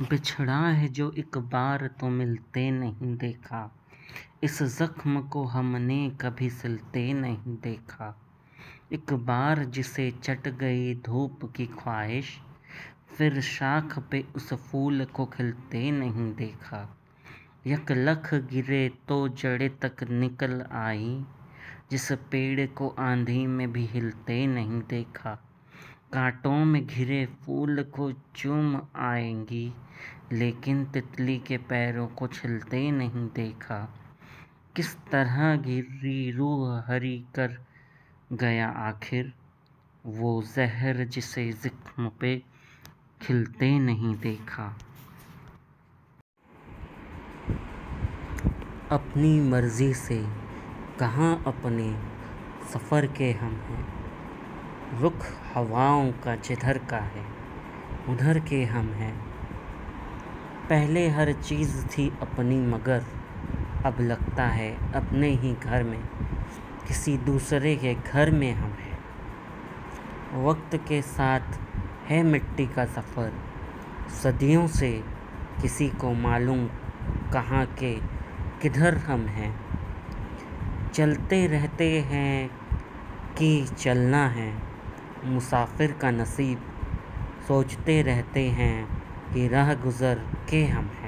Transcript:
बिछड़ा है जो एक बार तो मिलते नहीं देखा। इस जख्म को हमने कभी सिलते नहीं देखा। एक बार जिसे चट गई धूप की ख्वाहिश, फिर शाख पे उस फूल को खिलते नहीं देखा। यक लख गिरे तो जड़े तक निकल आई, जिस पेड़ को आंधी में भी हिलते नहीं देखा। कांटों में घिरे फूल को चूम आएँगी लेकिन तितली के पैरों को छिलते नहीं देखा। किस तरह गिरी रूह हरी कर गया आखिर? वो जहर जिसे जिक्म पे खिलते नहीं देखा। अपनी मर्ज़ी से कहाँ अपने सफ़र के हम हैं? रुख हवाओं का जिधर का है, उधर के हम हैं। पहले हर चीज़ थी अपनी, मगर अब लगता है अपने ही घर में किसी दूसरे के घर में हम हैं। वक्त के साथ है मिट्टी का सफ़र। सदियों से किसी को मालूम कहाँ के किधर हम हैं। चलते रहते हैं कि चलना है। मुसाफिर का नसीब सोचते रहते हैं कि राह गुज़र के हम हैं।